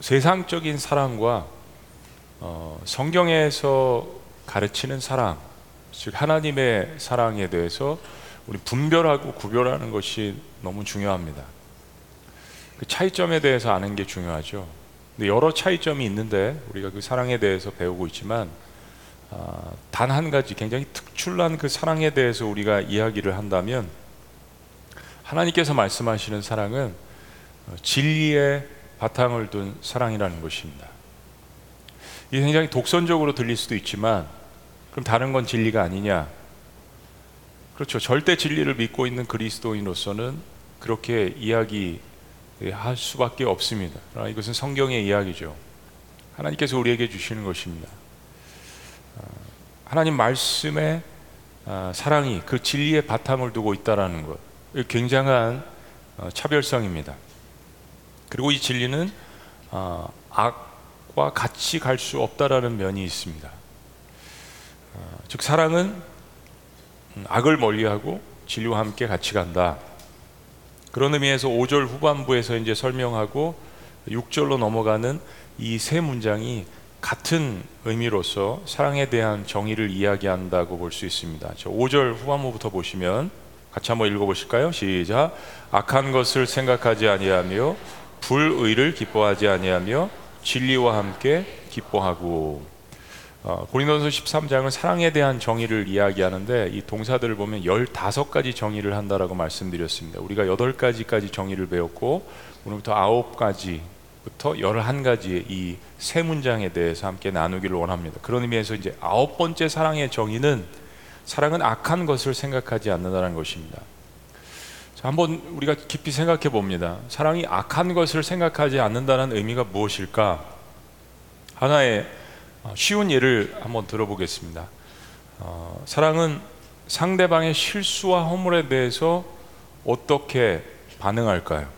세상적인 사랑과 어, 성경에서 가르치는 사랑, 즉 하나님의 사랑에 대해서 우리 분별하고 구별하는 것이 너무 중요합니다. 그 차이점에 대해서 아는 게 중요하죠. 근데 여러 차이점이 있는데 우리가 그 사랑에 대해서 배우고 있지만 아, 단한 가지 굉장히 특출난 그 사랑에 대해서 우리가 이야기를 한다면 하나님께서 말씀하시는 사랑은 어, 진리의 바탕을 둔 사랑이라는 것입니다. 이게 굉장히 독선적으로 들릴 수도 있지만 그럼 다른 건 진리가 아니냐? 그렇죠. 절대 진리를 믿고 있는 그리스도인으로서는 그렇게 이야기할 수밖에 없습니다. 이것은 성경의 이야기죠. 하나님께서 우리에게 주시는 것입니다. 아, 하나님 말씀의 아, 사랑이 그 진리의 바탕을 두고 있다라는 것, 굉장한 어, 차별성입니다. 그리고 이 진리는 아, 악과 같이 갈 수 없다라는 면이 있습니다. 즉 사랑은 음, 악을 멀리하고 진리와 함께 같이 간다. 그런 의미에서 5절 후반부에서 이제 설명하고 6절로 넘어가는 이 세 문장이 같은 의미로서 사랑에 대한 정의를 이야기한다고 볼 수 있습니다. 5절 후반부부터 보시면 같이 한번 읽어보실까요? 시작. 악한 것을 생각하지 아니하며 불의를 기뻐하지 아니하며 진리와 함께 기뻐하고 어, 고린도서 13장은 사랑에 대한 정의를 이야기하는데 이 동사들을 보면 15가지 정의를 한다라고 말씀드렸습니다. 우리가 8가지까지 정의를 배웠고 오늘부터 9가지부터 11가지의 이 세 문장에 대해서 함께 나누기를 원합니다. 그런 의미에서 이제 아홉 번째 사랑의 정의는 사랑은 악한 것을 생각하지 않는다는 것입니다. 자, 한번 우리가 깊이 생각해 봅니다. 사랑이 악한 것을 생각하지 않는다는 의미가 무엇일까? 하나의 어, 쉬운 예를 한번 들어보겠습니다. 어, 사랑은 상대방의 실수와 허물에 대해서 어떻게 반응할까요?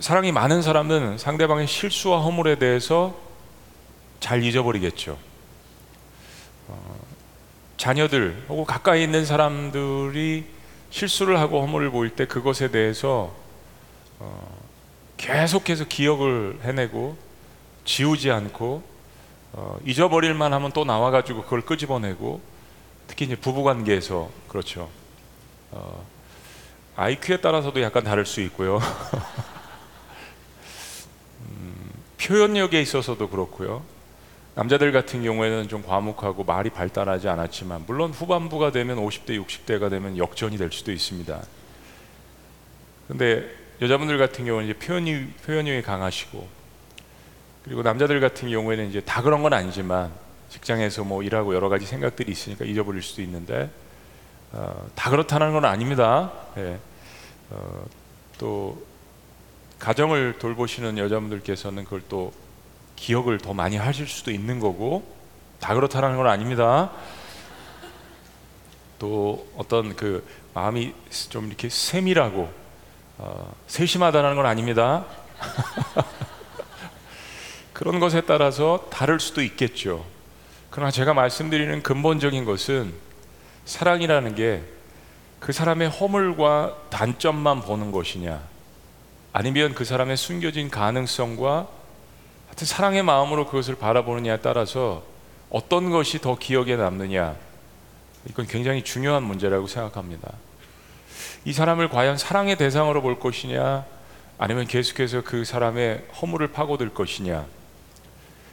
사랑이 많은 사람은 상대방의 실수와 허물에 대해서 잘 잊어버리겠죠. 어, 자녀들 혹은 가까이 있는 사람들이 실수를 하고 허물을 보일 때 그것에 대해서 어, 계속해서 기억을 해내고 지우지 않고 어, 잊어버릴 만 하면 또 나와가지고 그걸 끄집어내고 특히 이제 부부관계에서 그렇죠. 어, IQ에 따라서도 약간 다를 수 있고요. 음, 표현력에 있어서도 그렇고요. 남자들 같은 경우에는 좀 과묵하고 말이 발달하지 않았지만 물론 후반부가 되면 50대 60대가 되면 역전이 될 수도 있습니다. 근데 여자분들 같은 경우는 이제 표현이 표현력이 강하시고 그리고 남자들 같은 경우에는 이제 다 그런 건 아니지만 직장에서 뭐 일하고 여러 가지 생각들이 있으니까 잊어버릴 수도 있는데 어, 다 그렇다는 건 아닙니다. 예. 어, 또 가정을 돌보시는 여자분들께서는 그걸 또 기억을 더 많이 하실 수도 있는 거고 다 그렇다는 건 아닙니다. 또 어떤 그 마음이 좀 이렇게 세밀하고 어, 세심하다는 건 아닙니다. 그런 것에 따라서 다를 수도 있겠죠. 그러나 제가 말씀드리는 근본적인 것은 사랑이라는 게 그 사람의 허물과 단점만 보는 것이냐, 아니면 그 사람의 숨겨진 가능성과 하여튼 사랑의 마음으로 그것을 바라보느냐에 따라서 어떤 것이 더 기억에 남느냐, 이건 굉장히 중요한 문제라고 생각합니다. 이 사람을 과연 사랑의 대상으로 볼 것이냐, 아니면 계속해서 그 사람의 허물을 파고들 것이냐,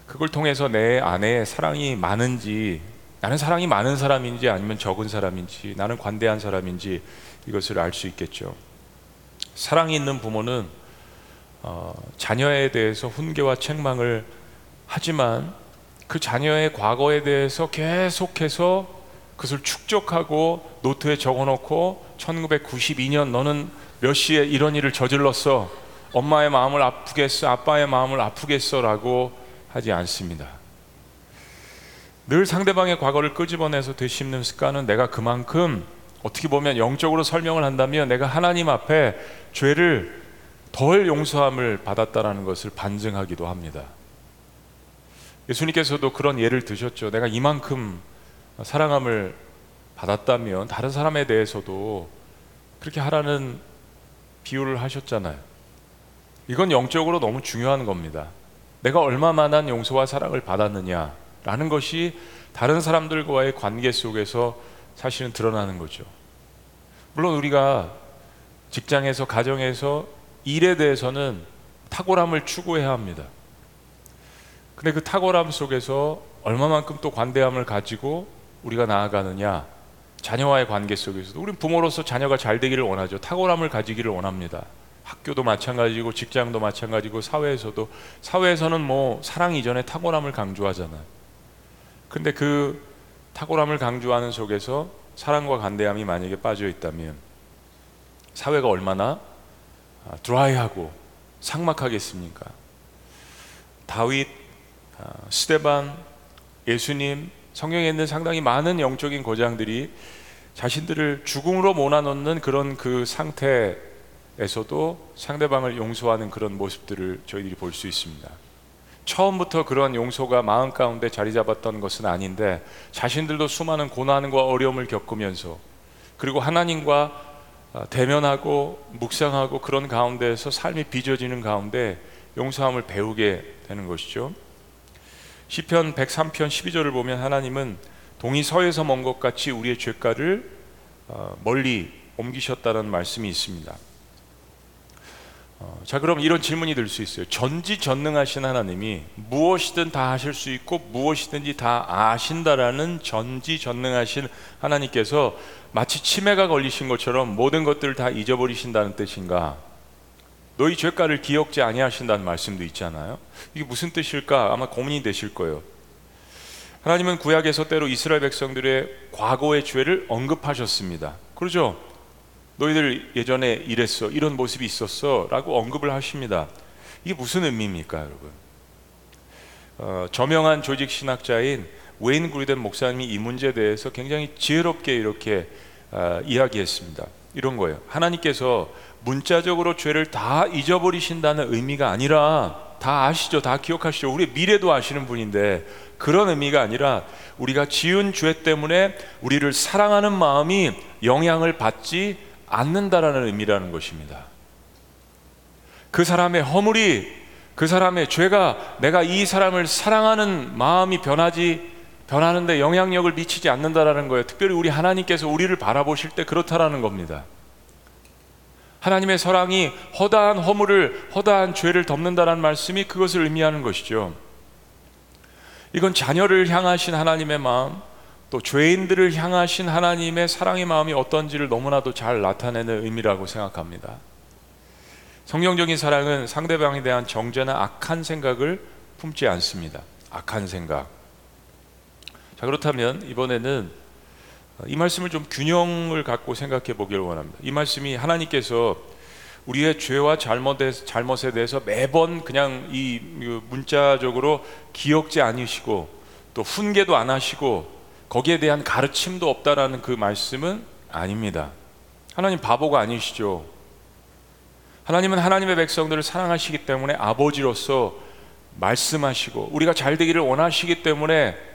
그걸 통해서 내 안에 사랑이 많은지 나는 사랑이 많은 사람인지 아니면 적은 사람인지 나는 관대한 사람인지 이것을 알 수 있겠죠. 사랑이 있는 부모는 어, 자녀에 대해서 훈계와 책망을 하지만 그 자녀의 과거에 대해서 계속해서 그것을 축적하고 노트에 적어놓고 1992년 너는 몇 시에 이런 일을 저질렀어? 엄마의 마음을 아프게 했어? 아빠의 마음을 아프게 했어라고 하지 않습니다. 늘 상대방의 과거를 끄집어내서 되씹는 습관은 내가 그만큼 어떻게 보면 영적으로 설명을 한다면 내가 하나님 앞에 죄를 덜 용서함을 받았다라는 것을 반증하기도 합니다. 예수님께서도 그런 예를 드셨죠. 내가 이만큼 사랑함을 받았다면 다른 사람에 대해서도 그렇게 하라는 비유를 하셨잖아요. 이건 영적으로 너무 중요한 겁니다. 내가 얼마만한 용서와 사랑을 받았느냐라는 것이 다른 사람들과의 관계 속에서 사실은 드러나는 거죠. 물론 우리가 직장에서 가정에서 일에 대해서는 탁월함을 추구해야 합니다. 근데 그 탁월함 속에서 얼마만큼 또 관대함을 가지고 우리가 나아가느냐 자녀와의 관계 속에서도 우리 부모로서 자녀가 잘 되기를 원하죠. 탁월함을 가지기를 원합니다. 학교도 마찬가지고 직장도 마찬가지고 사회에서도 사회에서는 뭐 사랑 이전에 탁월함을 강조하잖아요. 근데 그 탁월함을 강조하는 속에서 사랑과 관대함이 만약에 빠져 있다면 사회가 얼마나 아, 드라이하고 삭막하겠습니까? 다윗, 아, 스테반, 예수님, 성경에 있는 상당히 많은 영적인 고장들이 자신들을 죽음으로 몰아넣는 그런 그 상태에서도 상대방을 용서하는 그런 모습들을 저희들이 볼 수 있습니다. 처음부터 그런 용서가 마음 가운데 자리 잡았던 것은 아닌데 자신들도 수많은 고난과 어려움을 겪으면서 그리고 하나님과 아, 대면하고 묵상하고 그런 가운데에서 삶이 빚어지는 가운데 용서함을 배우게 되는 것이죠. 시편 103편 12절을 보면 하나님은 동이 서에서 먼 것 같이 우리의 죄가를 어, 멀리 옮기셨다는 말씀이 있습니다. 어, 자 그럼 이런 질문이 들 수 있어요. 전지전능하신 하나님이 무엇이든 다 하실 수 있고 무엇이든지 다 아신다라는 전지전능하신 하나님께서 마치 치매가 걸리신 것처럼 모든 것들을 다 잊어버리신다는 뜻인가? 너희 죄가를 기억지 아니하신다는 말씀도 있잖아요. 이게 무슨 뜻일까? 아마 고민이 되실 거예요. 하나님은 구약에서 때로 이스라엘 백성들의 과거의 죄를 언급하셨습니다. 그러죠? 너희들 예전에 이랬어, 이런 모습이 있었어 라고 언급을 하십니다. 이게 무슨 의미입니까, 여러분? 어, 저명한 조직 신학자인 웨인 그리덴 목사님이 이 문제에 대해서 굉장히 지혜롭게 이렇게 어, 이야기했습니다. 이런 거예요. 하나님께서 문자적으로 죄를 다 잊어버리신다는 의미가 아니라 다 아시죠, 다 기억하시죠. 우리 미래도 아시는 분인데 그런 의미가 아니라 우리가 지은 죄 때문에 우리를 사랑하는 마음이 영향을 받지 않는다라는 의미라는 것입니다. 그 사람의 허물이 그 사람의 죄가 내가 이 사람을 사랑하는 마음이 변하지 변하는데 영향력을 미치지 않는다라는 거예요. 특별히 우리 하나님께서 우리를 바라보실 때 그렇다라는 겁니다. 하나님의 사랑이 허다한 허물을 허다한 죄를 덮는다라는 말씀이 그것을 의미하는 것이죠. 이건 자녀를 향하신 하나님의 마음, 또 죄인들을 향하신 하나님의 사랑의 마음이 어떤지를 너무나도 잘 나타내는 의미라고 생각합니다. 성경적인 사랑은 상대방에 대한 정죄나 악한 생각을 품지 않습니다. 악한 생각. 자, 그렇다면 이번에는 이 말씀을 좀 균형을 갖고 생각해 보기를 원합니다. 이 말씀이 하나님께서 우리의 죄와 잘못에, 대해서 매번 그냥 이 문자적으로 기억지 않으시고 또 훈계도 안 하시고 거기에 대한 가르침도 없다라는 그 말씀은 아닙니다. 하나님 바보가 아니시죠. 하나님은 하나님의 백성들을 사랑하시기 때문에 아버지로서 말씀하시고 우리가 잘 되기를 원하시기 때문에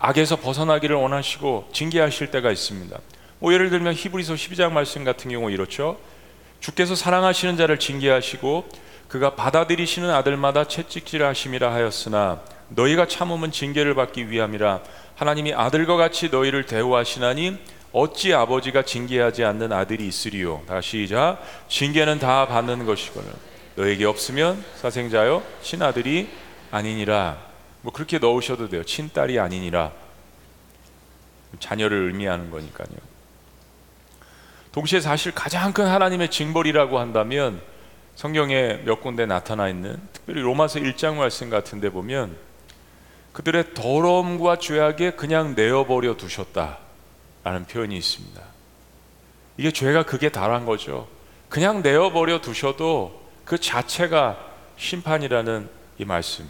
악에서 벗어나기를 원하시고 징계하실 때가 있습니다. 뭐 예를 들면 히브리서 12장 말씀 같은 경우 이렇죠. 주께서 사랑하시는 자를 징계하시고 그가 받아들이시는 아들마다 채찍질하심이라 하였으나 너희가 참음은 징계를 받기 위함이라 하나님이 아들과 같이 너희를 대우하시나니 어찌 아버지가 징계하지 않는 아들이 있으리요 다시 자 징계는 다 받는 것이거늘 너에게 없으면 사생자여 친아들이 아니니라 뭐 그렇게 넣으셔도 돼요. 친딸이 아니니라 자녀를 의미하는 거니까요. 동시에 사실 가장 큰 하나님의 징벌이라고 한다면 성경에 몇 군데 나타나 있는 특별히 로마서 1장 말씀 같은 데 보면 그들의 더러움과 죄악에 그냥 내어버려 두셨다라는 표현이 있습니다. 이게 죄가 그게 다란 거죠. 그냥 내어버려 두셔도 그 자체가 심판이라는 이 말씀.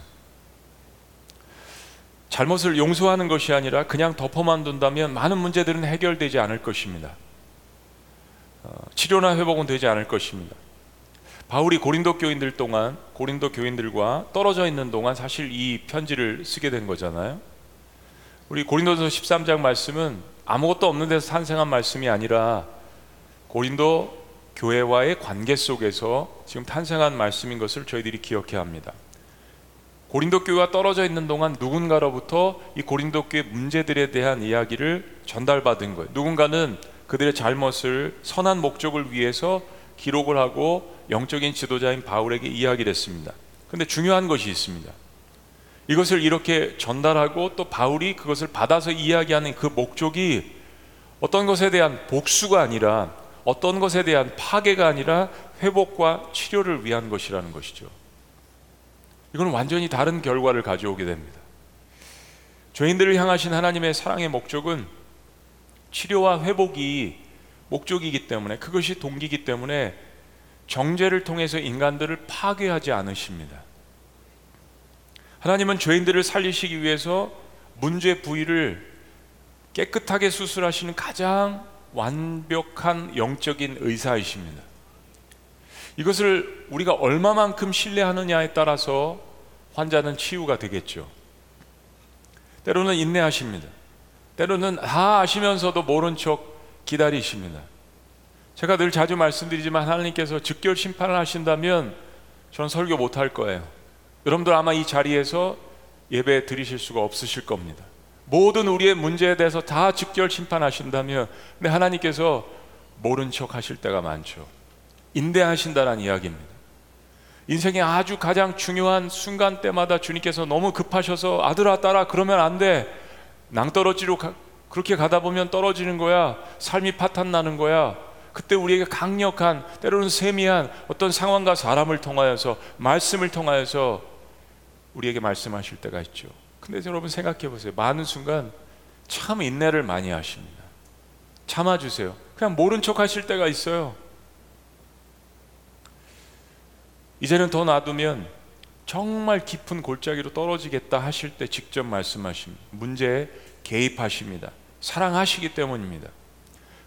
잘못을 용서하는 것이 아니라 그냥 덮어만 둔다면 많은 문제들은 해결되지 않을 것입니다. 어, 치료나 회복은 되지 않을 것입니다. 바울이 고린도 교인들 동안 고린도 교인들과 떨어져 있는 동안 사실 이 편지를 쓰게 된 거잖아요. 우리 고린도서 13장 말씀은 아무것도 없는 데서 탄생한 말씀이 아니라 고린도 교회와의 관계 속에서 지금 탄생한 말씀인 것을 저희들이 기억해야 합니다. 고린도 교회가 떨어져 있는 동안 누군가로부터 이 고린도 교회 문제들에 대한 이야기를 전달받은 거예요. 누군가는 그들의 잘못을 선한 목적을 위해서 기록을 하고 영적인 지도자인 바울에게 이야기를 했습니다. 근데 중요한 것이 있습니다. 이것을 이렇게 전달하고 또 바울이 그것을 받아서 이야기하는 그 목적이 어떤 것에 대한 복수가 아니라 어떤 것에 대한 파괴가 아니라 회복과 치료를 위한 것이라는 것이죠. 이건 완전히 다른 결과를 가져오게 됩니다. 죄인들을 향하신 하나님의 사랑의 목적은 치료와 회복이 목적이기 때문에 그것이 동기이기 때문에 정죄를 통해서 인간들을 파괴하지 않으십니다. 하나님은 죄인들을 살리시기 위해서 문제 부위를 깨끗하게 수술하시는 가장 완벽한 영적인 의사이십니다. 이것을 우리가 얼마만큼 신뢰하느냐에 따라서 환자는 치유가 되겠죠. 때로는 인내하십니다. 때로는 다 아시면서도 모른 척 기다리십니다. 제가 늘 자주 말씀드리지만 하나님께서 즉결 심판을 하신다면 저는 설교 못 할 거예요. 여러분들 아마 이 자리에서 예배 드리실 수가 없으실 겁니다. 모든 우리의 문제에 대해서 다 직결 심판하신다면 근데 하나님께서 모른 척 하실 때가 많죠. 인대하신다는 이야기입니다. 인생의 아주 가장 중요한 순간 때마다 주님께서 너무 급하셔서 아들아 딸아 그러면 안 돼. 낭떠러지로 가, 그렇게 가다 보면 떨어지는 거야. 삶이 파탄 나는 거야. 그때 우리에게 강력한 때로는 세미한 어떤 상황과 사람을 통하여서 말씀을 통하여서 우리에게 말씀하실 때가 있죠. 근데 여러분 생각해 보세요. 많은 순간 참 인내를 많이 하십니다. 참아주세요. 그냥 모른 척 하실 때가 있어요. 이제는 더 놔두면 정말 깊은 골짜기로 떨어지겠다 하실 때 직접 말씀하십니다. 문제에 개입하십니다. 사랑하시기 때문입니다.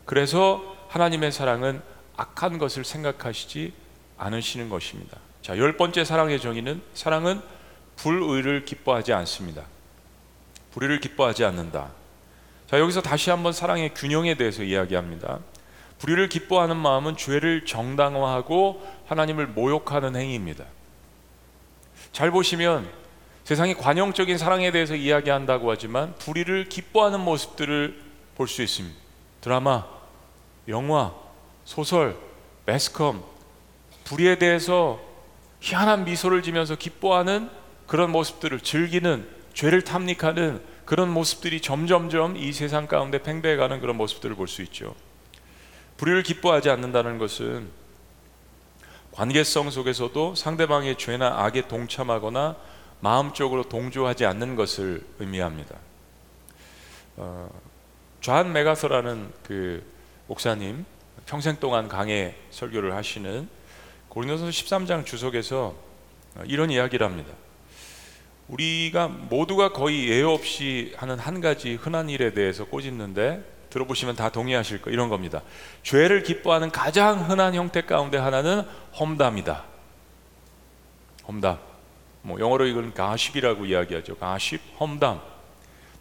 그래서 하나님의 사랑은 악한 것을 생각하시지 않으시는 것입니다. 자, 열 번째 사랑의 정의는 사랑은 불의를 기뻐하지 않습니다. 불의를 기뻐하지 않는다. 자, 여기서 다시 한번 사랑의 균형에 대해서 이야기합니다. 불의를 기뻐하는 마음은 죄를 정당화하고 하나님을 모욕하는 행위입니다. 잘 보시면 세상이 관용적인 사랑에 대해서 이야기한다고 하지만 불의를 기뻐하는 모습들을 볼 수 있습니다. 드라마, 영화, 소설, 매스컴, 불의에 대해서 희한한 미소를 지면서 기뻐하는 그런 모습들을 즐기는 죄를 탐닉하는 그런 모습들이 점점점 이 세상 가운데 팽배해가는 그런 모습들을 볼 수 있죠. 불의를 기뻐하지 않는다는 것은 관계성 속에서도 상대방의 죄나 악에 동참하거나 마음적으로 동조하지 않는 것을 의미합니다. 어, 좌한 메가서라는 그 목사님 평생 동안 강해 설교를 하시는 고린도서 13장 주석에서 이런 이야기를 합니다. 우리가 모두가 거의 예외 없이 하는 한 가지 흔한 일에 대해서 꼬집는데 들어보시면 다 동의하실 거 이런 겁니다. 죄를 기뻐하는 가장 흔한 형태 가운데 하나는 험담이다. 험담. 뭐 영어로 이건 가십이라고 이야기하죠. 가십, 험담.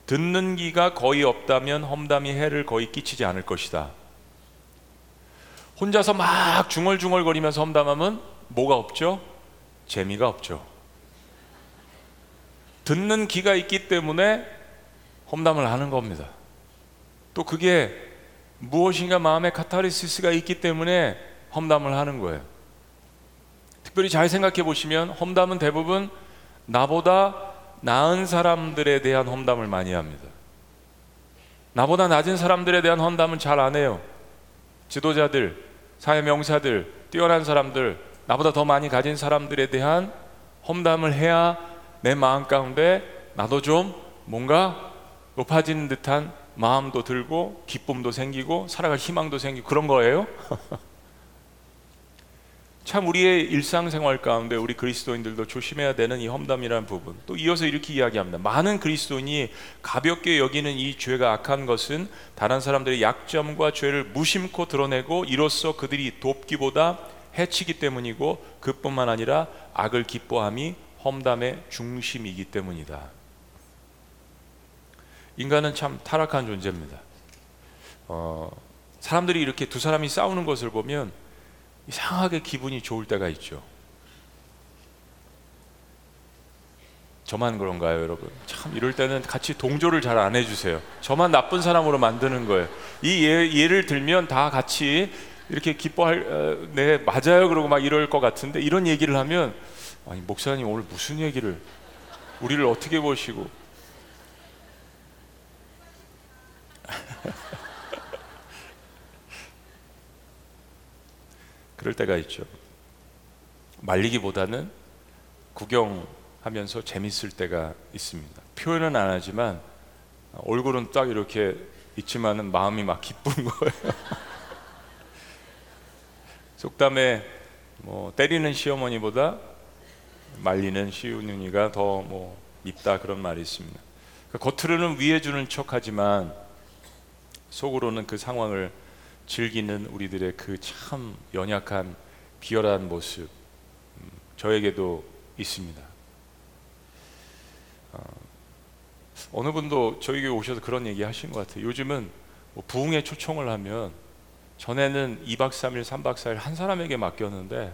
듣는 기가 거의 없다면 험담이 해를 거의 끼치지 않을 것이다. 혼자서 막 중얼중얼거리면서 험담하면 뭐가 없죠? 재미가 없죠. 듣는 귀가 있기 때문에 험담을 하는 겁니다. 또 그게 무엇인가 마음의 카타르시스가 있기 때문에 험담을 하는 거예요. 특별히 잘 생각해 보시면 험담은 대부분 나보다 나은 사람들에 대한 험담을 많이 합니다. 나보다 낮은 사람들에 대한 험담은 잘 안 해요. 지도자들, 사회 명사들, 뛰어난 사람들, 나보다 더 많이 가진 사람들에 대한 험담을 해야 내 마음 가운데 나도 좀 뭔가 높아지는 듯한 마음도 들고 기쁨도 생기고 살아갈 희망도 생기고 그런 거예요. 참 우리의 일상생활 가운데 우리 그리스도인들도 조심해야 되는 이 험담이라는 부분 또 이어서 이렇게 이야기합니다 많은 그리스도인이 가볍게 여기는 이 죄가 악한 것은 다른 사람들의 약점과 죄를 무심코 드러내고 이로써 그들이 돕기보다 해치기 때문이고 그뿐만 아니라 악을 기뻐함이 험담의 중심이기 때문이다. 인간은 참 타락한 존재입니다. 어, 사람들이 이렇게 두 사람이 싸우는 것을 보면 이상하게 기분이 좋을 때가 있죠. 저만 그런가요, 여러분? 참 이럴 때는 같이 동조를 잘 안 해주세요. 저만 나쁜 사람으로 만드는 거예요. 이 예, 예를 들면 다 같이 이렇게 기뻐할, 어, 네 맞아요, 그러고 막 이럴 것 같은데 이런 얘기를 하면 아니 목사님 오늘 무슨 얘기를 우리를 어떻게 보시고 그럴 때가 있죠. 말리기보다는 구경하면서 재밌을 때가 있습니다. 표현은 안 하지만 얼굴은 딱 이렇게 있지만은 마음이 막 기쁜 거예요. 속담에 뭐 때리는 시어머니보다 말리는 시어머니가 더 뭐 밉다 그런 말이 있습니다. 그러니까 겉으로는 위해 주는 척하지만 속으로는 그 상황을 즐기는 우리들의 그 참 연약한 비열한 모습 음, 저에게도 있습니다. 어, 느 분도 저에게 오셔서 그런 얘기 하신 것 같아요. 요즘은 뭐 부흥회 초청을 하면 전에는 2박 3일, 3박 4일 한 사람에게 맡겼는데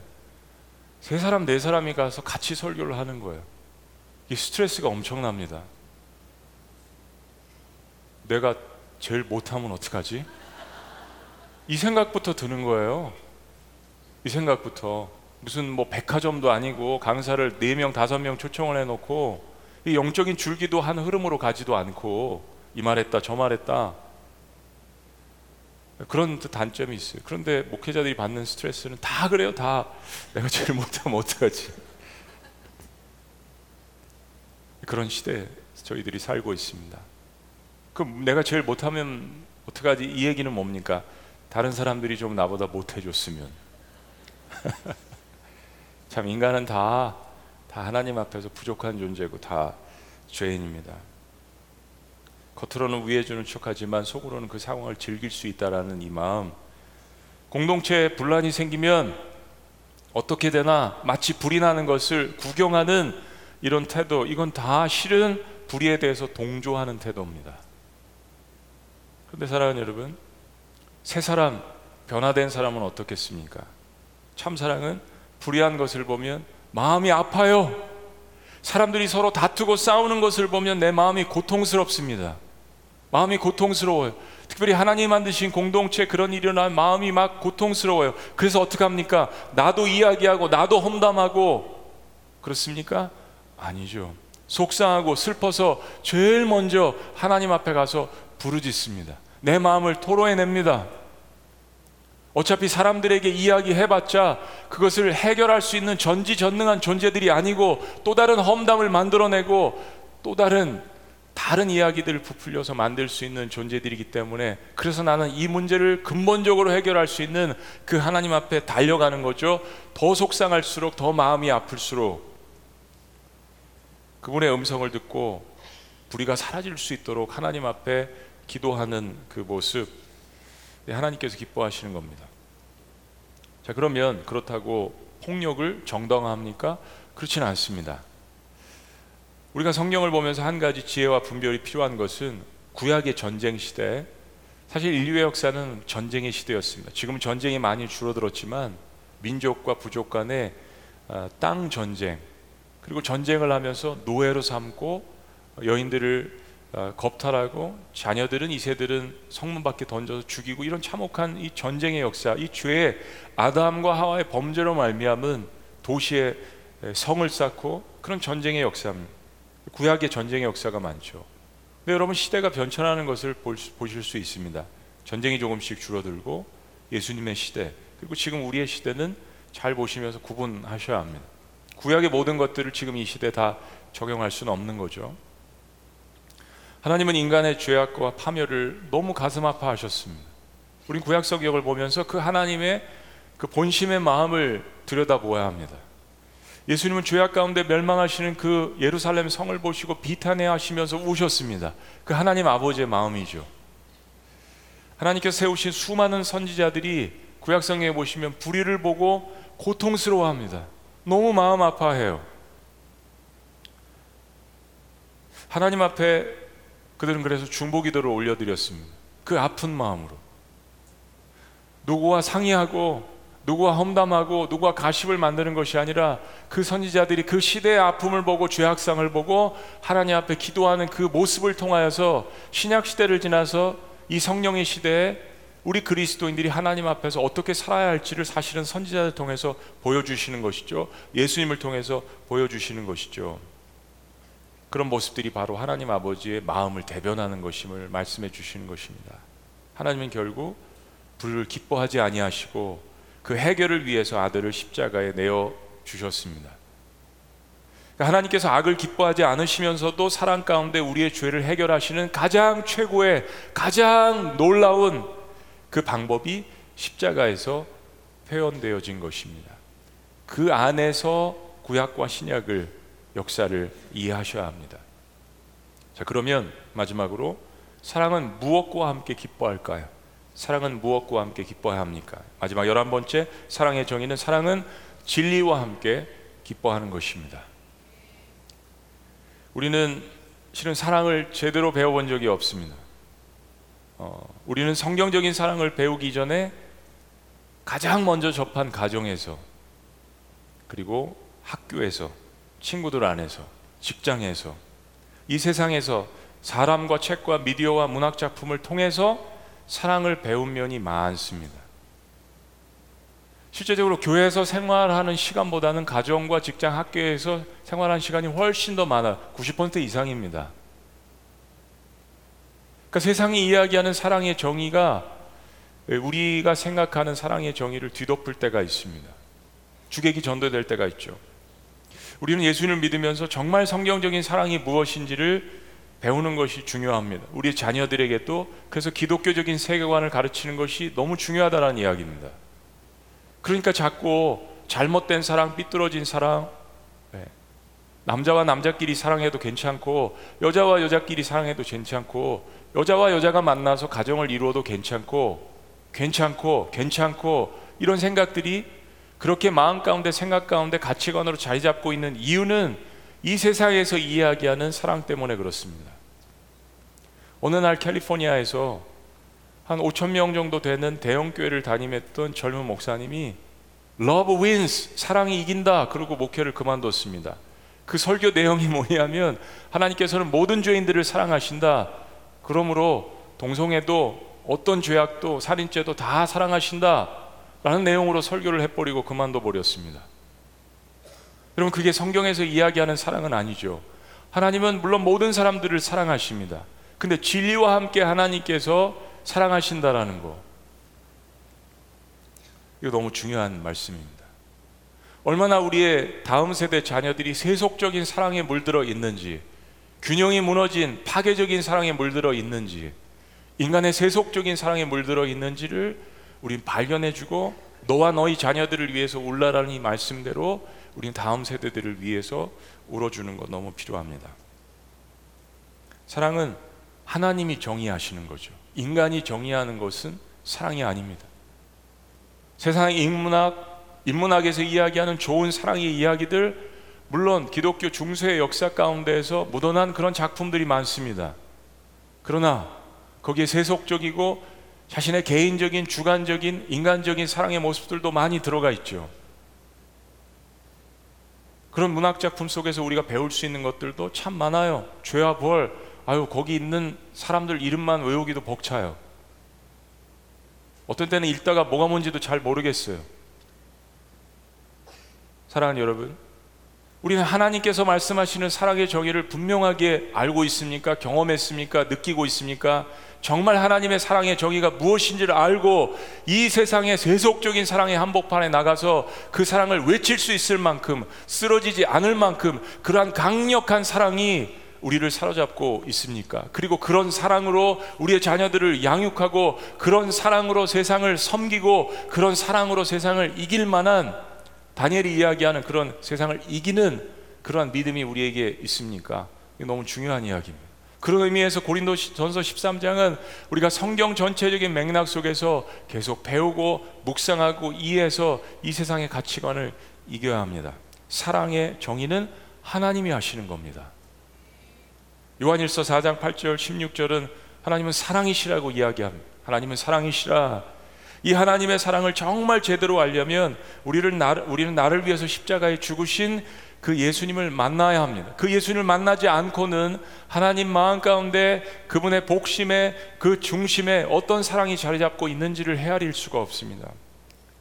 세 사람, 네 사람이 가서 같이 설교를 하는 거예요. 이 스트레스가 엄청납니다. 내가 제일 못하면 어떡하지? 이 생각부터 드는 거예요. 이 생각부터 무슨 뭐 백화점도 아니고 강사를 4명, 5명 초청을 해놓고 이 영적인 줄기도 한 흐름으로 가지도 않고 이 말했다 저 말했다 그런 단점이 있어요. 그런데 목회자들이 받는 스트레스는 다 그래요. 다 내가 제일 못하면 어떡하지? 그런 시대에 저희들이 살고 있습니다. 그럼 내가 제일 못하면 어떡하지? 이 얘기는 뭡니까? 다른 사람들이 좀 나보다 못해줬으면 참 인간은 다, 다 하나님 앞에서 부족한 존재고 다 죄인입니다. 겉으로는 위해주는 척하지만 속으로는 그 상황을 즐길 수 있다라는 이 마음. 공동체에 분란이 생기면 어떻게 되나 마치 불이 나는 것을 구경하는 이런 태도, 이건 다 실은 불의에 대해서 동조하는 태도입니다. 그런데 사랑하는 여러분, 새 사람, 변화된 사람은 어떻겠습니까? 참 사랑은 불의한 것을 보면 마음이 아파요. 사람들이 서로 다투고 싸우는 것을 보면 내 마음이 고통스럽습니다. 마음이 고통스러워요. 특별히 하나님 만드신 공동체 그런 일이 일어나면 마음이 막 고통스러워요. 그래서 어떻게 합니까? 나도 이야기하고 나도 험담하고 그렇습니까? 아니죠. 속상하고 슬퍼서 제일 먼저 하나님 앞에 가서 부르짖습니다. 내 마음을 토로해냅니다. 어차피 사람들에게 이야기해봤자 그것을 해결할 수 있는 전지전능한 존재들이 아니고 또 다른 험담을 만들어내고 또 다른 다른 이야기들을 부풀려서 만들 수 있는 존재들이기 때문에 그래서 나는 이 문제를 근본적으로 해결할 수 있는 그 하나님 앞에 달려가는 거죠. 더 속상할수록 더 마음이 아플수록 그분의 음성을 듣고 불의가 사라질 수 있도록 하나님 앞에 기도하는 그 모습 네, 하나님께서 기뻐하시는 겁니다. 자 그러면 그렇다고 폭력을 정당화합니까? 그렇지는 않습니다. 우리가 성경을 보면서 한 가지 지혜와 분별이 필요한 것은 구약의 전쟁 시대 사실 인류의 역사는 전쟁의 시대였습니다. 지금 전쟁이 많이 줄어들었지만 민족과 부족 간의 아, 땅 전쟁 그리고 전쟁을 하면서 노예로 삼고 여인들을 아, 겁탈하고 자녀들은 이세들은 성문 밖에 던져서 죽이고 이런 참혹한 이 전쟁의 역사, 이 죄의 아담과 하와의 범죄로 말미암은 도시에 성을 쌓고 그런 전쟁의 역사입니다. 구약의 전쟁의 역사가 많죠. 근데 여러분 시대가 변천하는 것을 보실 수 있습니다. 전쟁이 조금씩 줄어들고 예수님의 시대 그리고 지금 우리의 시대는 잘 보시면서 구분하셔야 합니다. 구약의 모든 것들을 지금 이 시대 다 적용할 수는 없는 거죠. 하나님은 인간의 죄악과 파멸을 너무 가슴 아파하셨습니다. 우리 구약 성경을 보면서 그 하나님의 그 본심의 마음을 들여다보아야 합니다. 예수님은 죄악 가운데 멸망하시는 그 예루살렘 성을 보시고 비탄해 하시면서 우셨습니다. 그 하나님 아버지의 마음이죠. 하나님께서 세우신 수많은 선지자들이 구약성경에 보시면 불의를 보고 고통스러워합니다. 너무 마음 아파해요. 하나님 앞에 그들은 그래서 중보기도를 올려드렸습니다. 그 아픈 마음으로 누구와 상의하고 누구와 험담하고 누구와 가십을 만드는 것이 아니라 그 선지자들이 그 시대의 아픔을 보고 죄악상을 보고 하나님 앞에 기도하는 그 모습을 통하여서 신약 시대를 지나서 이 성령의 시대에 우리 그리스도인들이 하나님 앞에서 어떻게 살아야 할지를 사실은 선지자를 통해서 보여주시는 것이죠. 예수님을 통해서 보여주시는 것이죠. 그런 모습들이 바로 하나님 아버지의 마음을 대변하는 것임을 말씀해 주시는 것입니다. 하나님은 결국 불을 기뻐하지 아니하시고 그 해결을 위해서 아들을 십자가에 내어 주셨습니다. 그러니까 하나님께서 악을 기뻐하지 않으시면서도 사랑 가운데 우리의 죄를 해결하시는 가장 최고의 가장 놀라운 그 방법이 십자가에서 표현되어진 것입니다. 그 안에서 구약과 신약을 역사를 이해하셔야 합니다. 자, 그러면 마지막으로 사랑은 무엇과 함께 기뻐할까요? 사랑은 무엇과 함께 기뻐해야 합니까? 마지막 열한 번째 사랑의 정의는 사랑은 진리와 함께 기뻐하는 것입니다. 우리는 실은 사랑을 제대로 배워본 적이 없습니다. 어, 우리는 성경적인 사랑을 배우기 전에 가장 먼저 접한 가정에서 그리고 학교에서 친구들 안에서 직장에서 이 세상에서 사람과 책과 미디어와 문학 작품을 통해서 사랑을 배운 면이 많습니다. 실제적으로 교회에서 생활하는 시간보다는 가정과 직장, 학교에서 생활하는 시간이 훨씬 더 많아 90% 이상입니다. 그러니까 세상이 이야기하는 사랑의 정의가 우리가 생각하는 사랑의 정의를 뒤덮을 때가 있습니다. 주객이 전도될 때가 있죠. 우리는 예수님을 믿으면서 정말 성경적인 사랑이 무엇인지를 배우는 것이 중요합니다. 우리 자녀들에게도 그래서 기독교적인 세계관을 가르치는 것이 너무 중요하다는 이야기입니다. 그러니까 자꾸 잘못된 사랑, 삐뚤어진 사랑, 네. 남자와 남자끼리 사랑해도 괜찮고 여자와 여자끼리 사랑해도 괜찮고 여자와 여자가 만나서 가정을 이루어도 괜찮고 괜찮고 괜찮고 이런 생각들이 그렇게 마음 가운데 생각 가운데 가치관으로 자리 잡고 있는 이유는 이 세상에서 이야기하는 사랑 때문에 그렇습니다. 어느 날 캘리포니아에서 한 5천 명 정도 되는 대형 교회를 담임했던 젊은 목사님이 Love wins 사랑이 이긴다 그러고 목회를 그만뒀습니다. 그 설교 내용이 뭐냐면 하나님께서는 모든 죄인들을 사랑하신다. 그러므로 동성애도 어떤 죄악도 살인죄도 다 사랑하신다. 라는 내용으로 설교를 해버리고 그만둬 버렸습니다. 여러분 그게 성경에서 이야기하는 사랑은 아니죠. 하나님은 물론 모든 사람들을 사랑하십니다. 근데 진리와 함께 하나님께서 사랑하신다라는 거. 이거 너무 중요한 말씀입니다. 얼마나 우리의 다음 세대 자녀들이 세속적인 사랑에 물들어 있는지, 균형이 무너진 파괴적인 사랑에 물들어 있는지, 인간의 세속적인 사랑에 물들어 있는지를 우린 발견해주고 너와 너희 자녀들을 위해서 울라라는 이 말씀대로 우리는 다음 세대들을 위해서 울어주는 것 너무 필요합니다. 사랑은 하나님이 정의하시는 거죠. 인간이 정의하는 것은 사랑이 아닙니다. 세상의 인문학, 인문학에서 이야기하는 좋은 사랑의 이야기들, 물론 기독교 중세의 역사 가운데에서 묻어난 그런 작품들이 많습니다. 그러나 거기에 세속적이고 자신의 개인적인 주관적인 인간적인 사랑의 모습들도 많이 들어가 있죠. 그런 문학 작품 속에서 우리가 배울 수 있는 것들도 참 많아요. 죄와 벌, 아유 거기 있는 사람들 이름만 외우기도 벅차요. 어떤 때는 읽다가 뭐가 뭔지도 잘 모르겠어요. 사랑하는 여러분, 우리는 하나님께서 말씀하시는 사랑의 정의를 분명하게 알고 있습니까? 경험했습니까? 느끼고 있습니까? 정말 하나님의 사랑의 정의가 무엇인지를 알고 이 세상의 세속적인 사랑의 한복판에 나가서 그 사랑을 외칠 수 있을 만큼 쓰러지지 않을 만큼 그러한 강력한 사랑이 우리를 사로잡고 있습니까? 그리고 그런 사랑으로 우리의 자녀들을 양육하고 그런 사랑으로 세상을 섬기고 그런 사랑으로 세상을 이길 만한 다니엘이 이야기하는 그런 세상을 이기는 그러한 믿음이 우리에게 있습니까? 너무 중요한 이야기입니다. 그런 의미에서 고린도 전서 13장은 우리가 성경 전체적인 맥락 속에서 계속 배우고 묵상하고 이해해서 이 세상의 가치관을 이겨야 합니다. 사랑의 정의는 하나님이 하시는 겁니다. 요한일서 4장 8절 16절은 하나님은 사랑이시라고 이야기합니다. 하나님은 사랑이시라 이 하나님의 사랑을 정말 제대로 알려면 우리를 나, 우리는 나를 위해서 십자가에 죽으신 그 예수님을 만나야 합니다. 그 예수님을 만나지 않고는 하나님 마음 가운데 그분의 복심에 그 중심에 어떤 사랑이 자리 잡고 있는지를 헤아릴 수가 없습니다.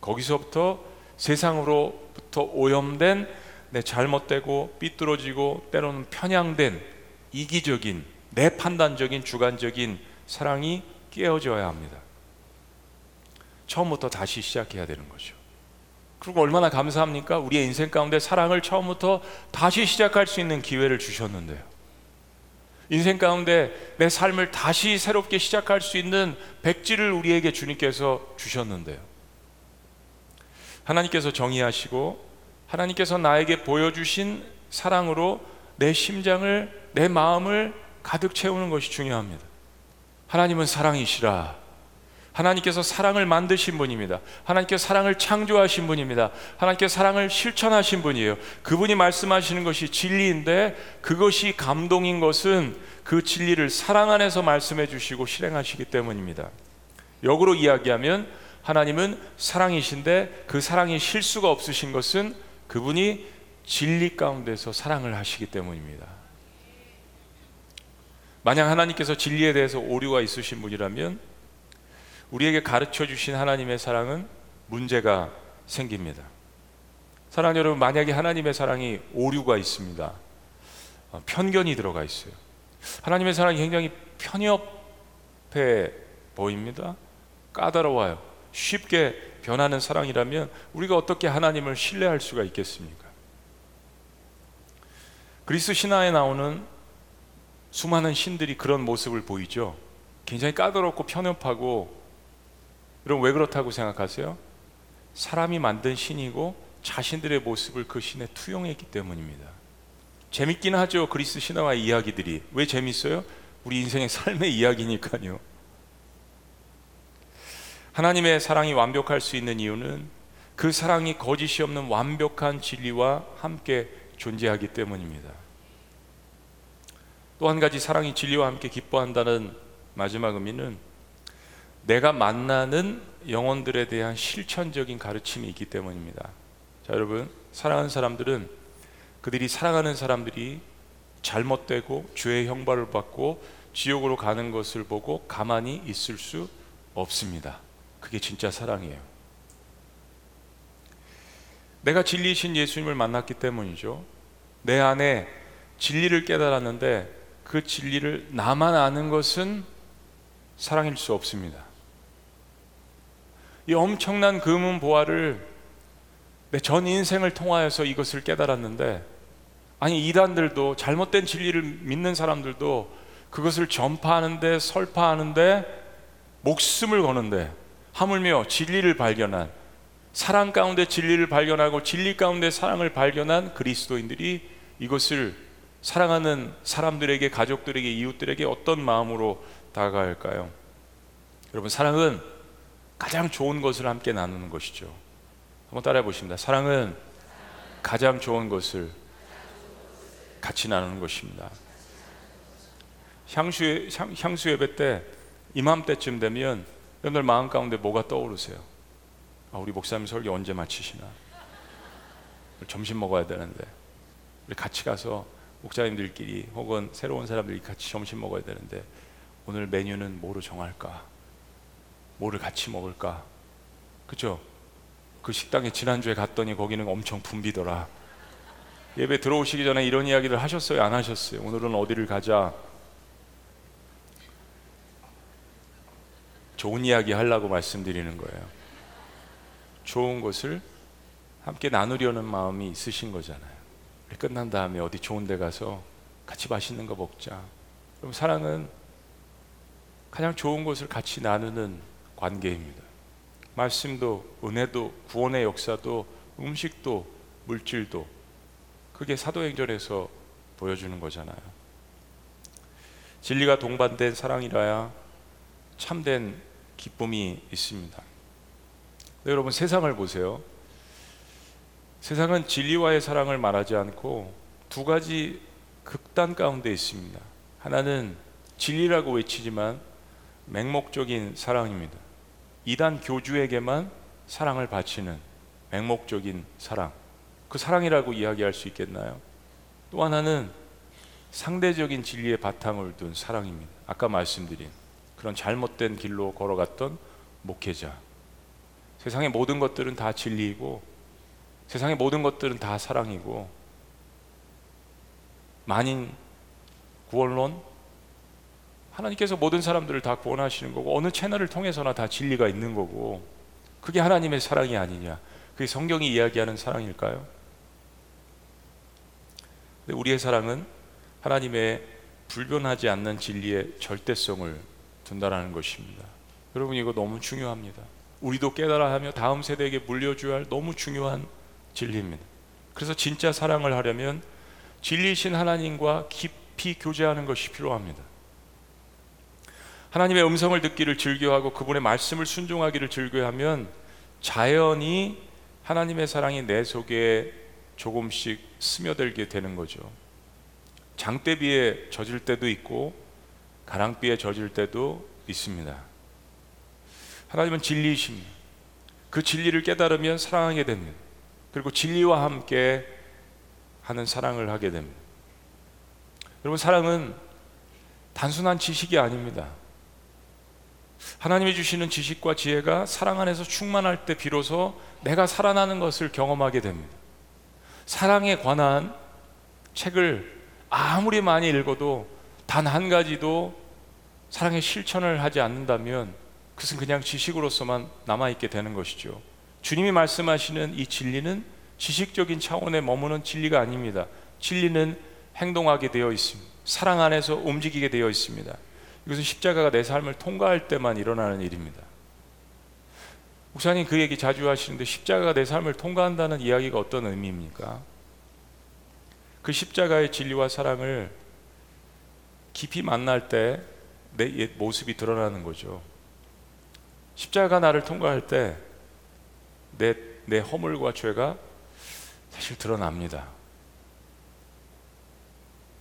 거기서부터 세상으로부터 오염된 내 잘못되고 삐뚤어지고 때로는 편향된 이기적인 내 판단적인 주관적인 사랑이 깨어져야 합니다. 처음부터 다시 시작해야 되는 거죠. 그리고 얼마나 감사합니까? 우리의 인생 가운데 사랑을 처음부터 다시 시작할 수 있는 기회를 주셨는데요. 인생 가운데 내 삶을 다시 새롭게 시작할 수 있는 백지를 우리에게 주님께서 주셨는데요. 하나님께서 정의하시고 하나님께서 나에게 보여주신 사랑으로 내 심장을, 내 마음을 가득 채우는 것이 중요합니다. 하나님은 사랑이시라. 하나님께서 사랑을 만드신 분입니다. 하나님께서 사랑을 창조하신 분입니다. 하나님께서 사랑을 실천하신 분이에요. 그분이 말씀하시는 것이 진리인데 그것이 감동인 것은 그 진리를 사랑 안에서 말씀해 주시고 실행하시기 때문입니다. 역으로 이야기하면 하나님은 사랑이신데 그 사랑이 실수가 없으신 것은 그분이 진리 가운데서 사랑을 하시기 때문입니다. 만약 하나님께서 진리에 대해서 오류가 있으신 분이라면 우리에게 가르쳐 주신 하나님의 사랑은 문제가 생깁니다. 사랑 여러분, 만약에 하나님의 사랑이 오류가 있습니다. 어, 편견이 들어가 있어요. 하나님의 사랑이 굉장히 편협해 보입니다. 까다로워요. 쉽게 변하는 사랑이라면 우리가 어떻게 하나님을 신뢰할 수가 있겠습니까? 그리스 신화에 나오는 수많은 신들이 그런 모습을 보이죠. 굉장히 까다롭고 편협하고 여러분 왜 그렇다고 생각하세요? 사람이 만든 신이고 자신들의 모습을 그 신에 투영했기 때문입니다. 재밌긴 하죠. 그리스 신화와 이야기들이. 왜 재밌어요? 우리 인생의 삶의 이야기니까요. 하나님의 사랑이 완벽할 수 있는 이유는 그 사랑이 거짓이 없는 완벽한 진리와 함께 존재하기 때문입니다. 또 한 가지 사랑이 진리와 함께 기뻐한다는 마지막 의미는 내가 만나는 영혼들에 대한 실천적인 가르침이 있기 때문입니다. 자, 여러분, 사랑하는 사람들은 그들이 사랑하는 사람들이 잘못되고 죄의 형벌을 받고 지옥으로 가는 것을 보고 가만히 있을 수 없습니다. 그게 진짜 사랑이에요. 내가 진리이신 예수님을 만났기 때문이죠. 내 안에 진리를 깨달았는데 그 진리를 나만 아는 것은 사랑일 수 없습니다. 이 엄청난 금은 보화를 내 전 인생을 통하여서 이것을 깨달았는데 아니 이단들도 잘못된 진리를 믿는 사람들도 그것을 전파하는데 설파하는데 목숨을 거는데 하물며 진리를 발견한 사랑 가운데 진리를 발견하고 진리 가운데 사랑을 발견한 그리스도인들이 이것을 사랑하는 사람들에게 가족들에게 이웃들에게 어떤 마음으로 다가갈까요? 여러분 사랑은 가장 좋은 것을 함께 나누는 것이죠. 한번 따라해 보십니다. 사랑은 가장 좋은 것을 같이 나누는 것입니다. 향수 향수 예배 때 이맘때쯤 되면 여러분들 마음 가운데 뭐가 떠오르세요? 아, 우리 목사님 설교 언제 마치시나? 점심 먹어야 되는데 우리 같이 가서 목사님들끼리 혹은 새로운 사람들이 같이 점심 먹어야 되는데 오늘 메뉴는 뭐로 정할까? 뭐를 같이 먹을까? 그죠? 그 식당에 지난주에 갔더니 거기는 엄청 붐비더라. 예배 들어오시기 전에 이런 이야기를 하셨어요? 안 하셨어요? 오늘은 어디를 가자? 좋은 이야기 하려고 말씀드리는 거예요. 좋은 것을 함께 나누려는 마음이 있으신 거잖아요. 끝난 다음에 어디 좋은 데 가서 같이 맛있는 거 먹자. 그럼 사랑은 가장 좋은 것을 같이 나누는 관계입니다. 말씀도 은혜도 구원의 역사도 음식도 물질도 그게 사도행전에서 보여주는 거잖아요. 진리가 동반된 사랑이라야 참된 기쁨이 있습니다. 네, 여러분 세상을 보세요. 세상은 진리와의 사랑을 말하지 않고 두 가지 극단 가운데 있습니다. 하나는 진리라고 외치지만 맹목적인 사랑입니다. 이단 교주에게만 사랑을 바치는 맹목적인 사랑. 그 사랑이라고 이야기할 수 있겠나요? 또 하나는 상대적인 진리의 바탕을 둔 사랑입니다. 아까 말씀드린 그런 잘못된 길로 걸어갔던 목회자. 세상의 모든 것들은 다 진리이고 세상의 모든 것들은 다 사랑이고 만인 구원론 하나님께서 모든 사람들을 다 구원하시는 거고 어느 채널을 통해서나 다 진리가 있는 거고 그게 하나님의 사랑이 아니냐 그게 성경이 이야기하는 사랑일까요? 우리의 사랑은 하나님의 불변하지 않는 진리의 절대성을 둔다라는 것입니다. 여러분 이거 너무 중요합니다. 우리도 깨달아 하며 다음 세대에게 물려줘야 할 너무 중요한 진리입니다. 그래서 진짜 사랑을 하려면 진리신 하나님과 깊이 교제하는 것이 필요합니다. 하나님의 음성을 듣기를 즐겨하고 그분의 말씀을 순종하기를 즐겨하면 자연히 하나님의 사랑이 내 속에 조금씩 스며들게 되는 거죠. 장대비에 젖을 때도 있고 가랑비에 젖을 때도 있습니다. 하나님은 진리이십니다. 그 진리를 깨달으면 사랑하게 됩니다. 그리고 진리와 함께 하는 사랑을 하게 됩니다. 여러분 사랑은 단순한 지식이 아닙니다. 하나님이 주시는 지식과 지혜가 사랑 안에서 충만할 때 비로소 내가 살아나는 것을 경험하게 됩니다. 사랑에 관한 책을 아무리 많이 읽어도 단 한 가지도 사랑의 실천을 하지 않는다면 그것은 그냥 지식으로서만 남아있게 되는 것이죠. 주님이 말씀하시는 이 진리는 지식적인 차원에 머무는 진리가 아닙니다. 진리는 행동하게 되어 있습니다. 사랑 안에서 움직이게 되어 있습니다. 이것은 십자가가 내 삶을 통과할 때만 일어나는 일입니다. 목사님 그 얘기 자주 하시는데 십자가가 내 삶을 통과한다는 이야기가 어떤 의미입니까? 그 십자가의 진리와 사랑을 깊이 만날 때 내 옛 모습이 드러나는 거죠. 십자가 나를 통과할 때 내 내 허물과 죄가 사실 드러납니다.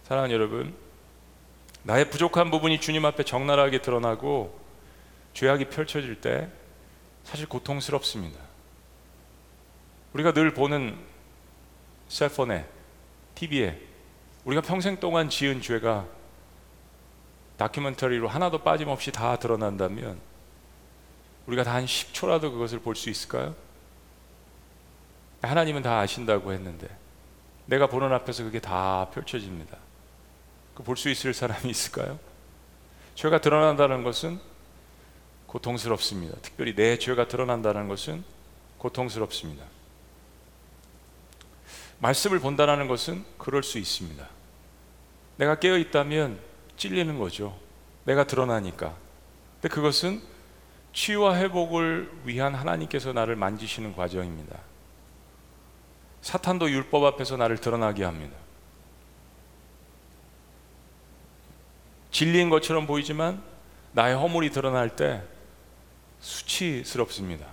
사랑하는 여러분, 나의 부족한 부분이 주님 앞에 적나라하게 드러나고 죄악이 펼쳐질 때 사실 고통스럽습니다. 우리가 늘 보는 셀폰에, TV에 우리가 평생 동안 지은 죄가 다큐멘터리로 하나도 빠짐없이 다 드러난다면 우리가 다한 10초라도 그것을 볼 수 있을까요? 하나님은 다 아신다고 했는데 내가 보는 앞에서 그게 다 펼쳐집니다. 그볼수 있을 사람이 있을까요? 죄가 드러난다는 것은 고통스럽습니다. 특별히 내 죄가 드러난다는 것은 고통스럽습니다. 말씀을 본다는 것은 그럴 수 있습니다. 내가 깨어 있다면 찔리는 거죠. 내가 드러나니까. 근데 그것은 치유와 회복을 위한 하나님께서 나를 만지시는 과정입니다. 사탄도 율법 앞에서 나를 드러나게 합니다. 진리인 것처럼 보이지만 나의 허물이 드러날 때 수치스럽습니다.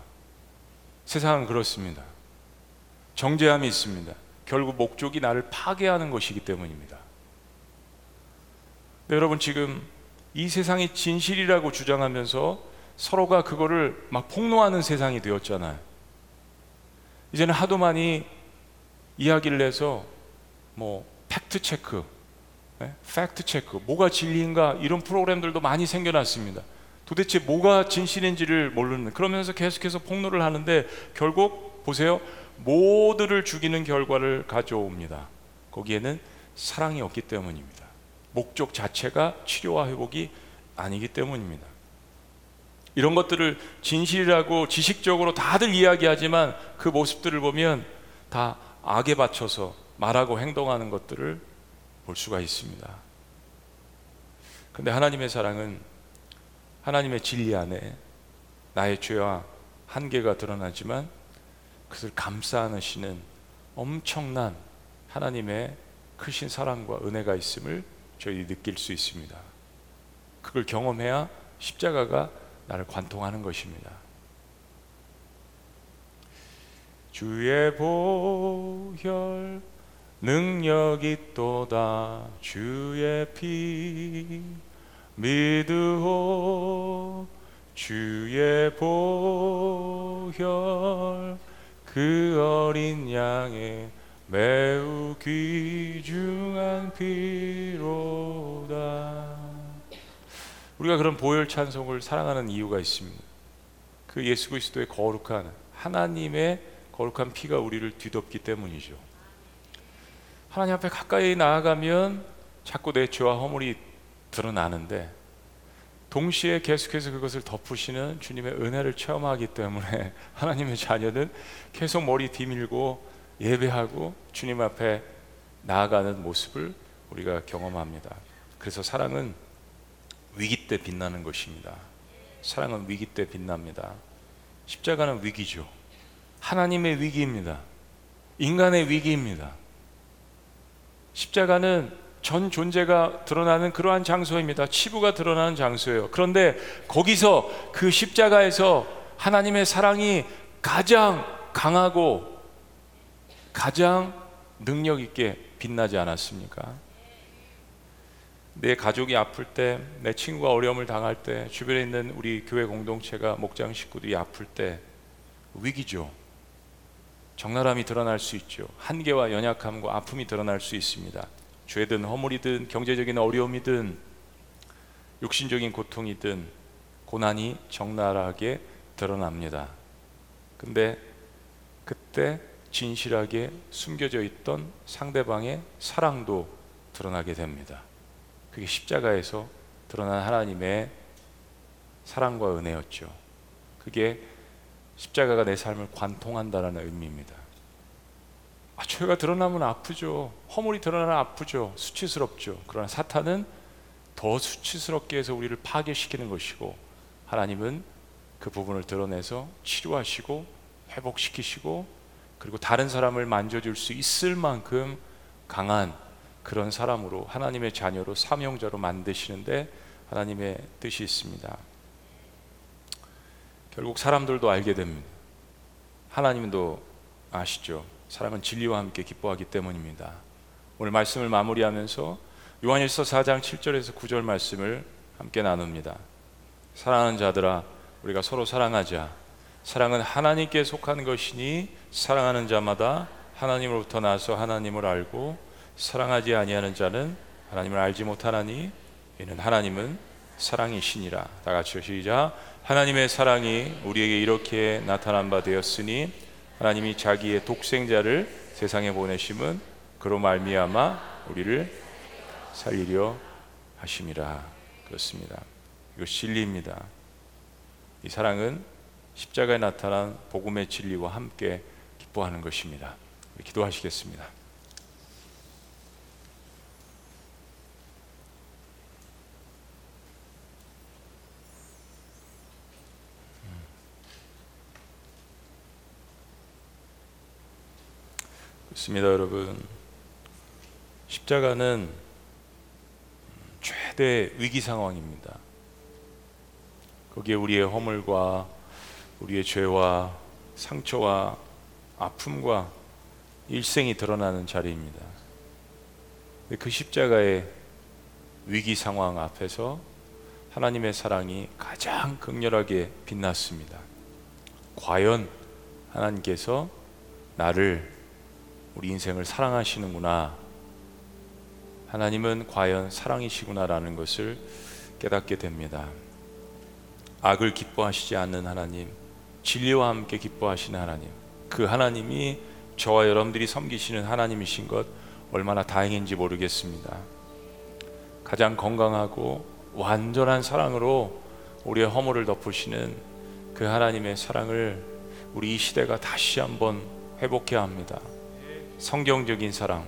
세상은 그렇습니다. 정죄함이 있습니다. 결국 목적이 나를 파괴하는 것이기 때문입니다. 네, 여러분 지금 이 세상이 진실이라고 주장하면서 서로가 그거를 막 폭로하는 세상이 되었잖아요. 이제는 하도 많이 이야기를 해서 뭐 팩트 체크, 네? 팩트 체크, 뭐가 진리인가 이런 프로그램들도 많이 생겨났습니다. 도대체 뭐가 진실인지를 모르는 그러면서 계속해서 폭로를 하는데 결국 보세요 모두를 죽이는 결과를 가져옵니다. 거기에는 사랑이 없기 때문입니다. 목적 자체가 치료와 회복이 아니기 때문입니다. 이런 것들을 진실이라고 지식적으로 다들 이야기하지만 그 모습들을 보면 다 악에 바쳐서 말하고 행동하는 것들을 볼 수가 있습니다. 근데 하나님의 사랑은 하나님의 진리 안에 나의 죄와 한계가 드러나지만 그것을 감싸 안으시는 엄청난 하나님의 크신 사랑과 은혜가 있음을 저희 느낄 수 있습니다. 그걸 경험해야 십자가가 나를 관통하는 것입니다. 주의 보혈 능력이 또다 주의 피 믿으오 주의 보혈 그 어린 양의 매우 귀중한 피로다. 우리가 그런 보혈 찬송을 사랑하는 이유가 있습니다. 그 예수 그리스도의 거룩한 하나님의 거룩한 피가 우리를 뒤덮기 때문이죠. 하나님 앞에 가까이 나아가면 자꾸 내 죄와 허물이 드러나는데 동시에 계속해서 그것을 덮으시는 주님의 은혜를 체험하기 때문에 하나님의 자녀는 계속 머리 뒤밀고 예배하고 주님 앞에 나아가는 모습을 우리가 경험합니다. 그래서 사랑은 위기 때 빛나는 것입니다. 사랑은 위기 때 빛납니다. 십자가는 위기죠. 하나님의 위기입니다. 인간의 위기입니다. 십자가는 전 존재가 드러나는 그러한 장소입니다. 치부가 드러나는 장소예요. 그런데 거기서 그 십자가에서 하나님의 사랑이 가장 강하고 가장 능력 있게 빛나지 않았습니까? 내 가족이 아플 때, 내 친구가 어려움을 당할 때, 주변에 있는 우리 교회 공동체가 목장 식구들이 아플 때 위기죠. 적나라함이 드러날 수 있죠. 한계와 연약함과 아픔이 드러날 수 있습니다. 죄든 허물이든 경제적인 어려움이든 육신적인 고통이든 고난이 적나라하게 드러납니다. 근데 그때 진실하게 숨겨져 있던 상대방의 사랑도 드러나게 됩니다. 그게 십자가에서 드러난 하나님의 사랑과 은혜였죠. 그게 십자가가 내 삶을 관통한다는 의미입니다. 아, 죄가 드러나면 아프죠. 허물이 드러나면 아프죠. 수치스럽죠. 그러나 사탄은 더 수치스럽게 해서 우리를 파괴시키는 것이고 하나님은 그 부분을 드러내서 치료하시고 회복시키시고 그리고 다른 사람을 만져줄 수 있을 만큼 강한 그런 사람으로 하나님의 자녀로 사명자로 만드시는데 하나님의 뜻이 있습니다. 결국 사람들도 알게 됩니다. 하나님도 아시죠. 사랑은 진리와 함께 기뻐하기 때문입니다. 오늘 말씀을 마무리하면서 요한일서 4장 7절에서 9절 말씀을 함께 나눕니다. 사랑하는 자들아 우리가 서로 사랑하자. 사랑은 하나님께 속한 것이니 사랑하는 자마다 하나님으로부터 나서 하나님을 알고 사랑하지 아니하는 자는 하나님을 알지 못하나니 이는 하나님은 사랑이시니라. 다 같이 시작. 하나님의 사랑이 우리에게 이렇게 나타난 바 되었으니 하나님이 자기의 독생자를 세상에 보내심은 그로 말미암아 우리를 살리려 하심이라 그렇습니다. 이거 진리입니다. 이 사랑은 십자가에 나타난 복음의 진리와 함께 기뻐하는 것입니다. 기도하시겠습니다. 그렇습니다, 여러분. 십자가는 최대 위기 상황입니다. 거기에 우리의 허물과 우리의 죄와 상처와 아픔과 일생이 드러나는 자리입니다. 그 십자가의 위기 상황 앞에서 하나님의 사랑이 가장 극렬하게 빛났습니다. 과연 하나님께서 나를 우리 인생을 사랑하시는구나. 하나님은 과연 사랑이시구나라는 것을 깨닫게 됩니다. 악을 기뻐하시지 않는 하나님, 진리와 함께 기뻐하시는 하나님, 그 하나님이 저와 여러분들이 섬기시는 하나님이신 것 얼마나 다행인지 모르겠습니다. 가장 건강하고 완전한 사랑으로 우리의 허물을 덮으시는 그 하나님의 사랑을 우리 이 시대가 다시 한번 회복해야 합니다. 성경적인 사랑,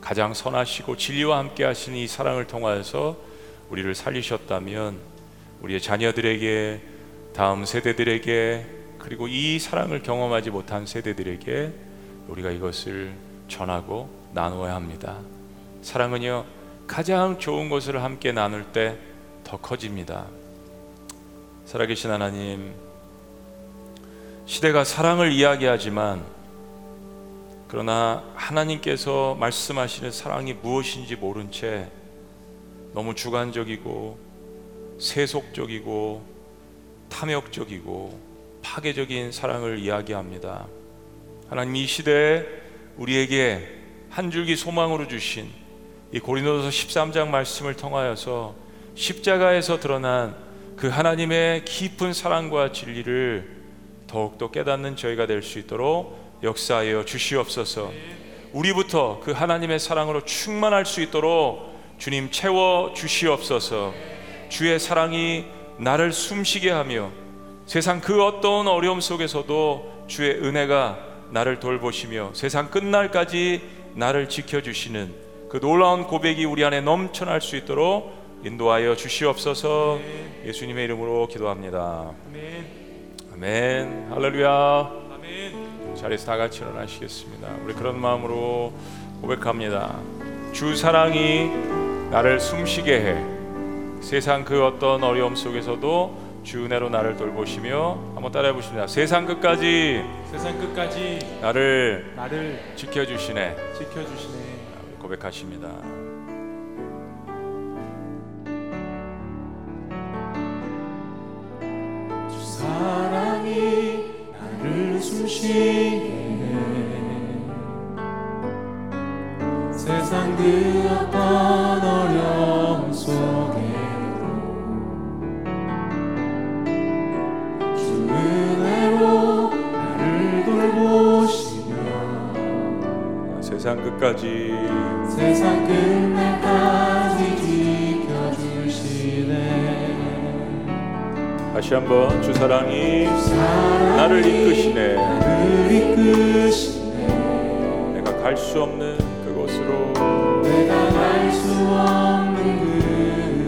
가장 선하시고 진리와 함께 하시는 이 사랑을 통하여서 우리를 살리셨다면 우리의 자녀들에게 다음 세대들에게 그리고 이 사랑을 경험하지 못한 세대들에게 우리가 이것을 전하고 나누어야 합니다. 사랑은요 가장 좋은 것을 함께 나눌 때 더 커집니다. 살아계신 하나님, 시대가 사랑을 이야기하지만 그러나 하나님께서 말씀하시는 사랑이 무엇인지 모른 채 너무 주관적이고 세속적이고 탐욕적이고 파괴적인 사랑을 이야기합니다. 하나님 이 시대에 우리에게 한 줄기 소망으로 주신 이 고린도서 13장 말씀을 통하여서 십자가에서 드러난 그 하나님의 깊은 사랑과 진리를 더욱더 깨닫는 저희가 될 수 있도록 역사하여 주시옵소서. 우리부터 그 하나님의 사랑으로 충만할 수 있도록 주님 채워 주시옵소서. 주의 사랑이 나를 숨쉬게 하며 세상 그 어떤 어려움 속에서도 주의 은혜가 나를 돌보시며 세상 끝날까지 나를 지켜주시는 그 놀라운 고백이 우리 안에 넘쳐날 수 있도록 인도하여 주시옵소서 예수님의 이름으로 기도합니다. 아멘. 아멘. 할렐루야. 아멘. 자리에서 다 같이 일어나시겠습니다. 우리 그런 마음으로 고백합니다. 주 사랑이 나를 숨쉬게 해. 세상 그 어떤 어려움 속에서도 주 은혜로 나를 돌보시며 한번 따라해 보십니다. 세상 끝까지 세상 끝까지 나를 나를 지켜 주시네. 지켜 주시네. 고백하십니다. 주 사랑이 나를 숨쉬게 해. 세상 그 어떤 어려움 속에도 주 은혜로 나를 돌보시며 세상 끝까지 세상 끝날까지 다시 한번 주 사랑이 나를 이끄시네. 나를 이끄시네. 내가 갈 수 없는 그곳으로. 내가 갈 수 없는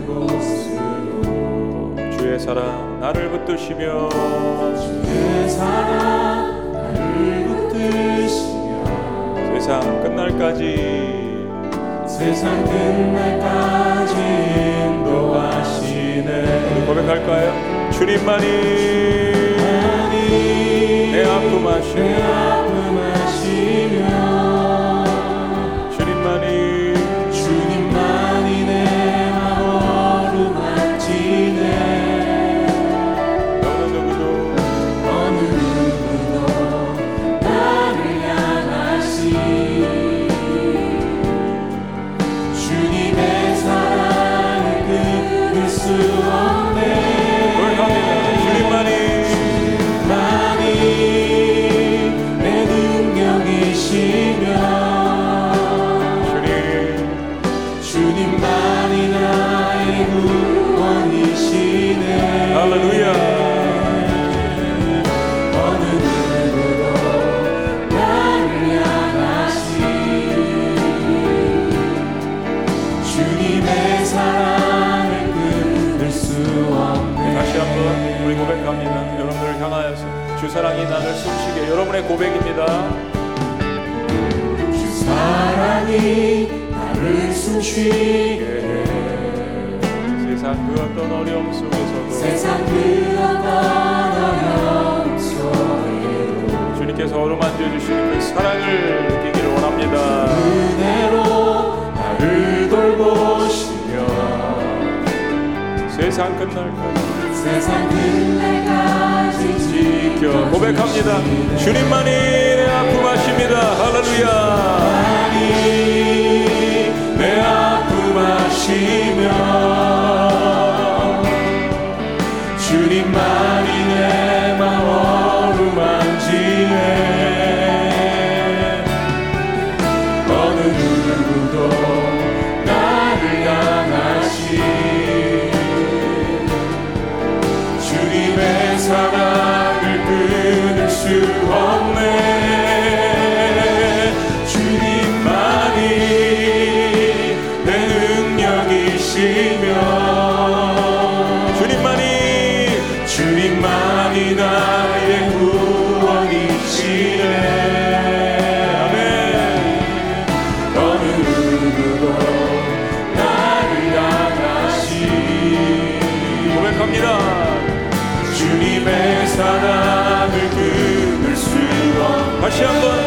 그곳으로. 주의 사랑 나를 붙드시며. 내 사랑 나를 붙드시며. 세상 끝날까지. 세상 끝날까지 인도하시네. 고백할까요? 주님만이 내 아픔 하시며 여러분들을 향하여서 주 사랑이 나를 숨쉬게. 여러분의 고백입니다. 주 사랑이 나를 숨쉬게. 해 세상 그 어떤 어려움 속에서도 세상 그 어떤 어려움 속에도 주님께서 어루만져 주시는 그 사랑을 느끼기를 원합니다. 은혜로 나를 돌보시며 세상 끝날까지 세상 끝날까지 지켜 고백합니다. 주님만이 내 아픔 하십니다. 할렐루야. 지켜주시니 내 아픔 하시며 주님만 사랑을 끊을 수 없네 다시 한번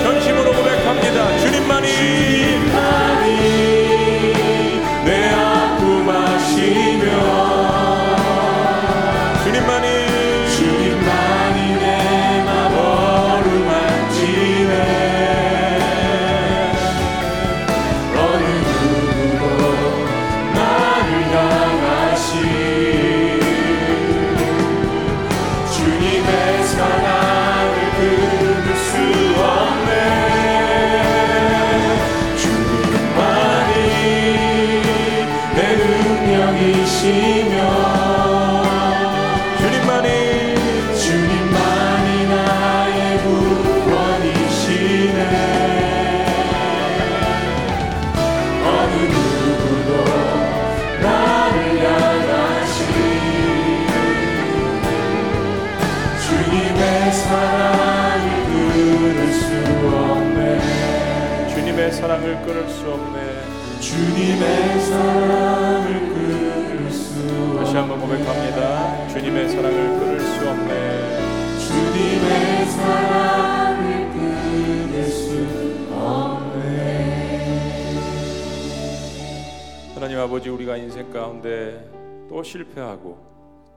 아버지 우리가 인생 가운데 또 실패하고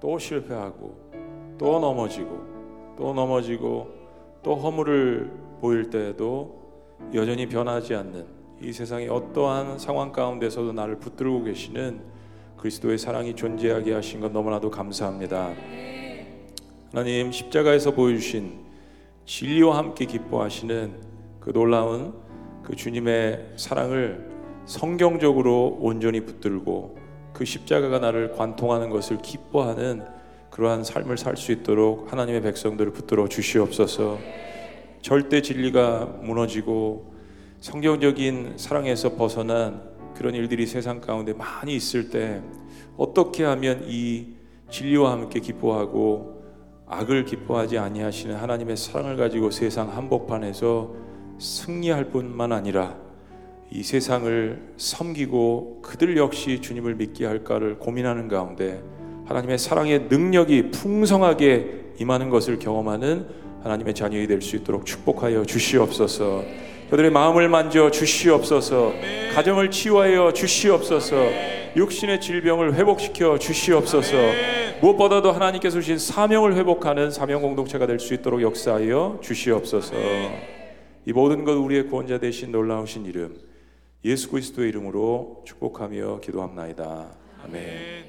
또 실패하고 또 넘어지고 또 넘어지고 또 허물을 보일 때에도 여전히 변하지 않는 이 세상의 어떠한 상황 가운데서도 나를 붙들고 계시는 그리스도의 사랑이 존재하게 하신 것 너무나도 감사합니다. 하나님 십자가에서 보여주신 진리와 함께 기뻐하시는 그 놀라운 그 주님의 사랑을 성경적으로 온전히 붙들고 그 십자가가 나를 관통하는 것을 기뻐하는 그러한 삶을 살 수 있도록 하나님의 백성들을 붙들어 주시옵소서. 절대 진리가 무너지고 성경적인 사랑에서 벗어난 그런 일들이 세상 가운데 많이 있을 때 어떻게 하면 이 진리와 함께 기뻐하고 악을 기뻐하지 아니하시는 하나님의 사랑을 가지고 세상 한복판에서 승리할 뿐만 아니라 이 세상을 섬기고 그들 역시 주님을 믿게 할까를 고민하는 가운데 하나님의 사랑의 능력이 풍성하게 임하는 것을 경험하는 하나님의 자녀이 될 수 있도록 축복하여 주시옵소서. 그들의 마음을 만져 주시옵소서. 가정을 치유하여 주시옵소서. 육신의 질병을 회복시켜 주시옵소서. 무엇보다도 하나님께서 주신 사명을 회복하는 사명 공동체가 될 수 있도록 역사하여 주시옵소서. 이 모든 것 우리의 구원자 되신 놀라우신 이름 예수 그리스도의 이름으로 축복하며 기도합나이다. 아멘.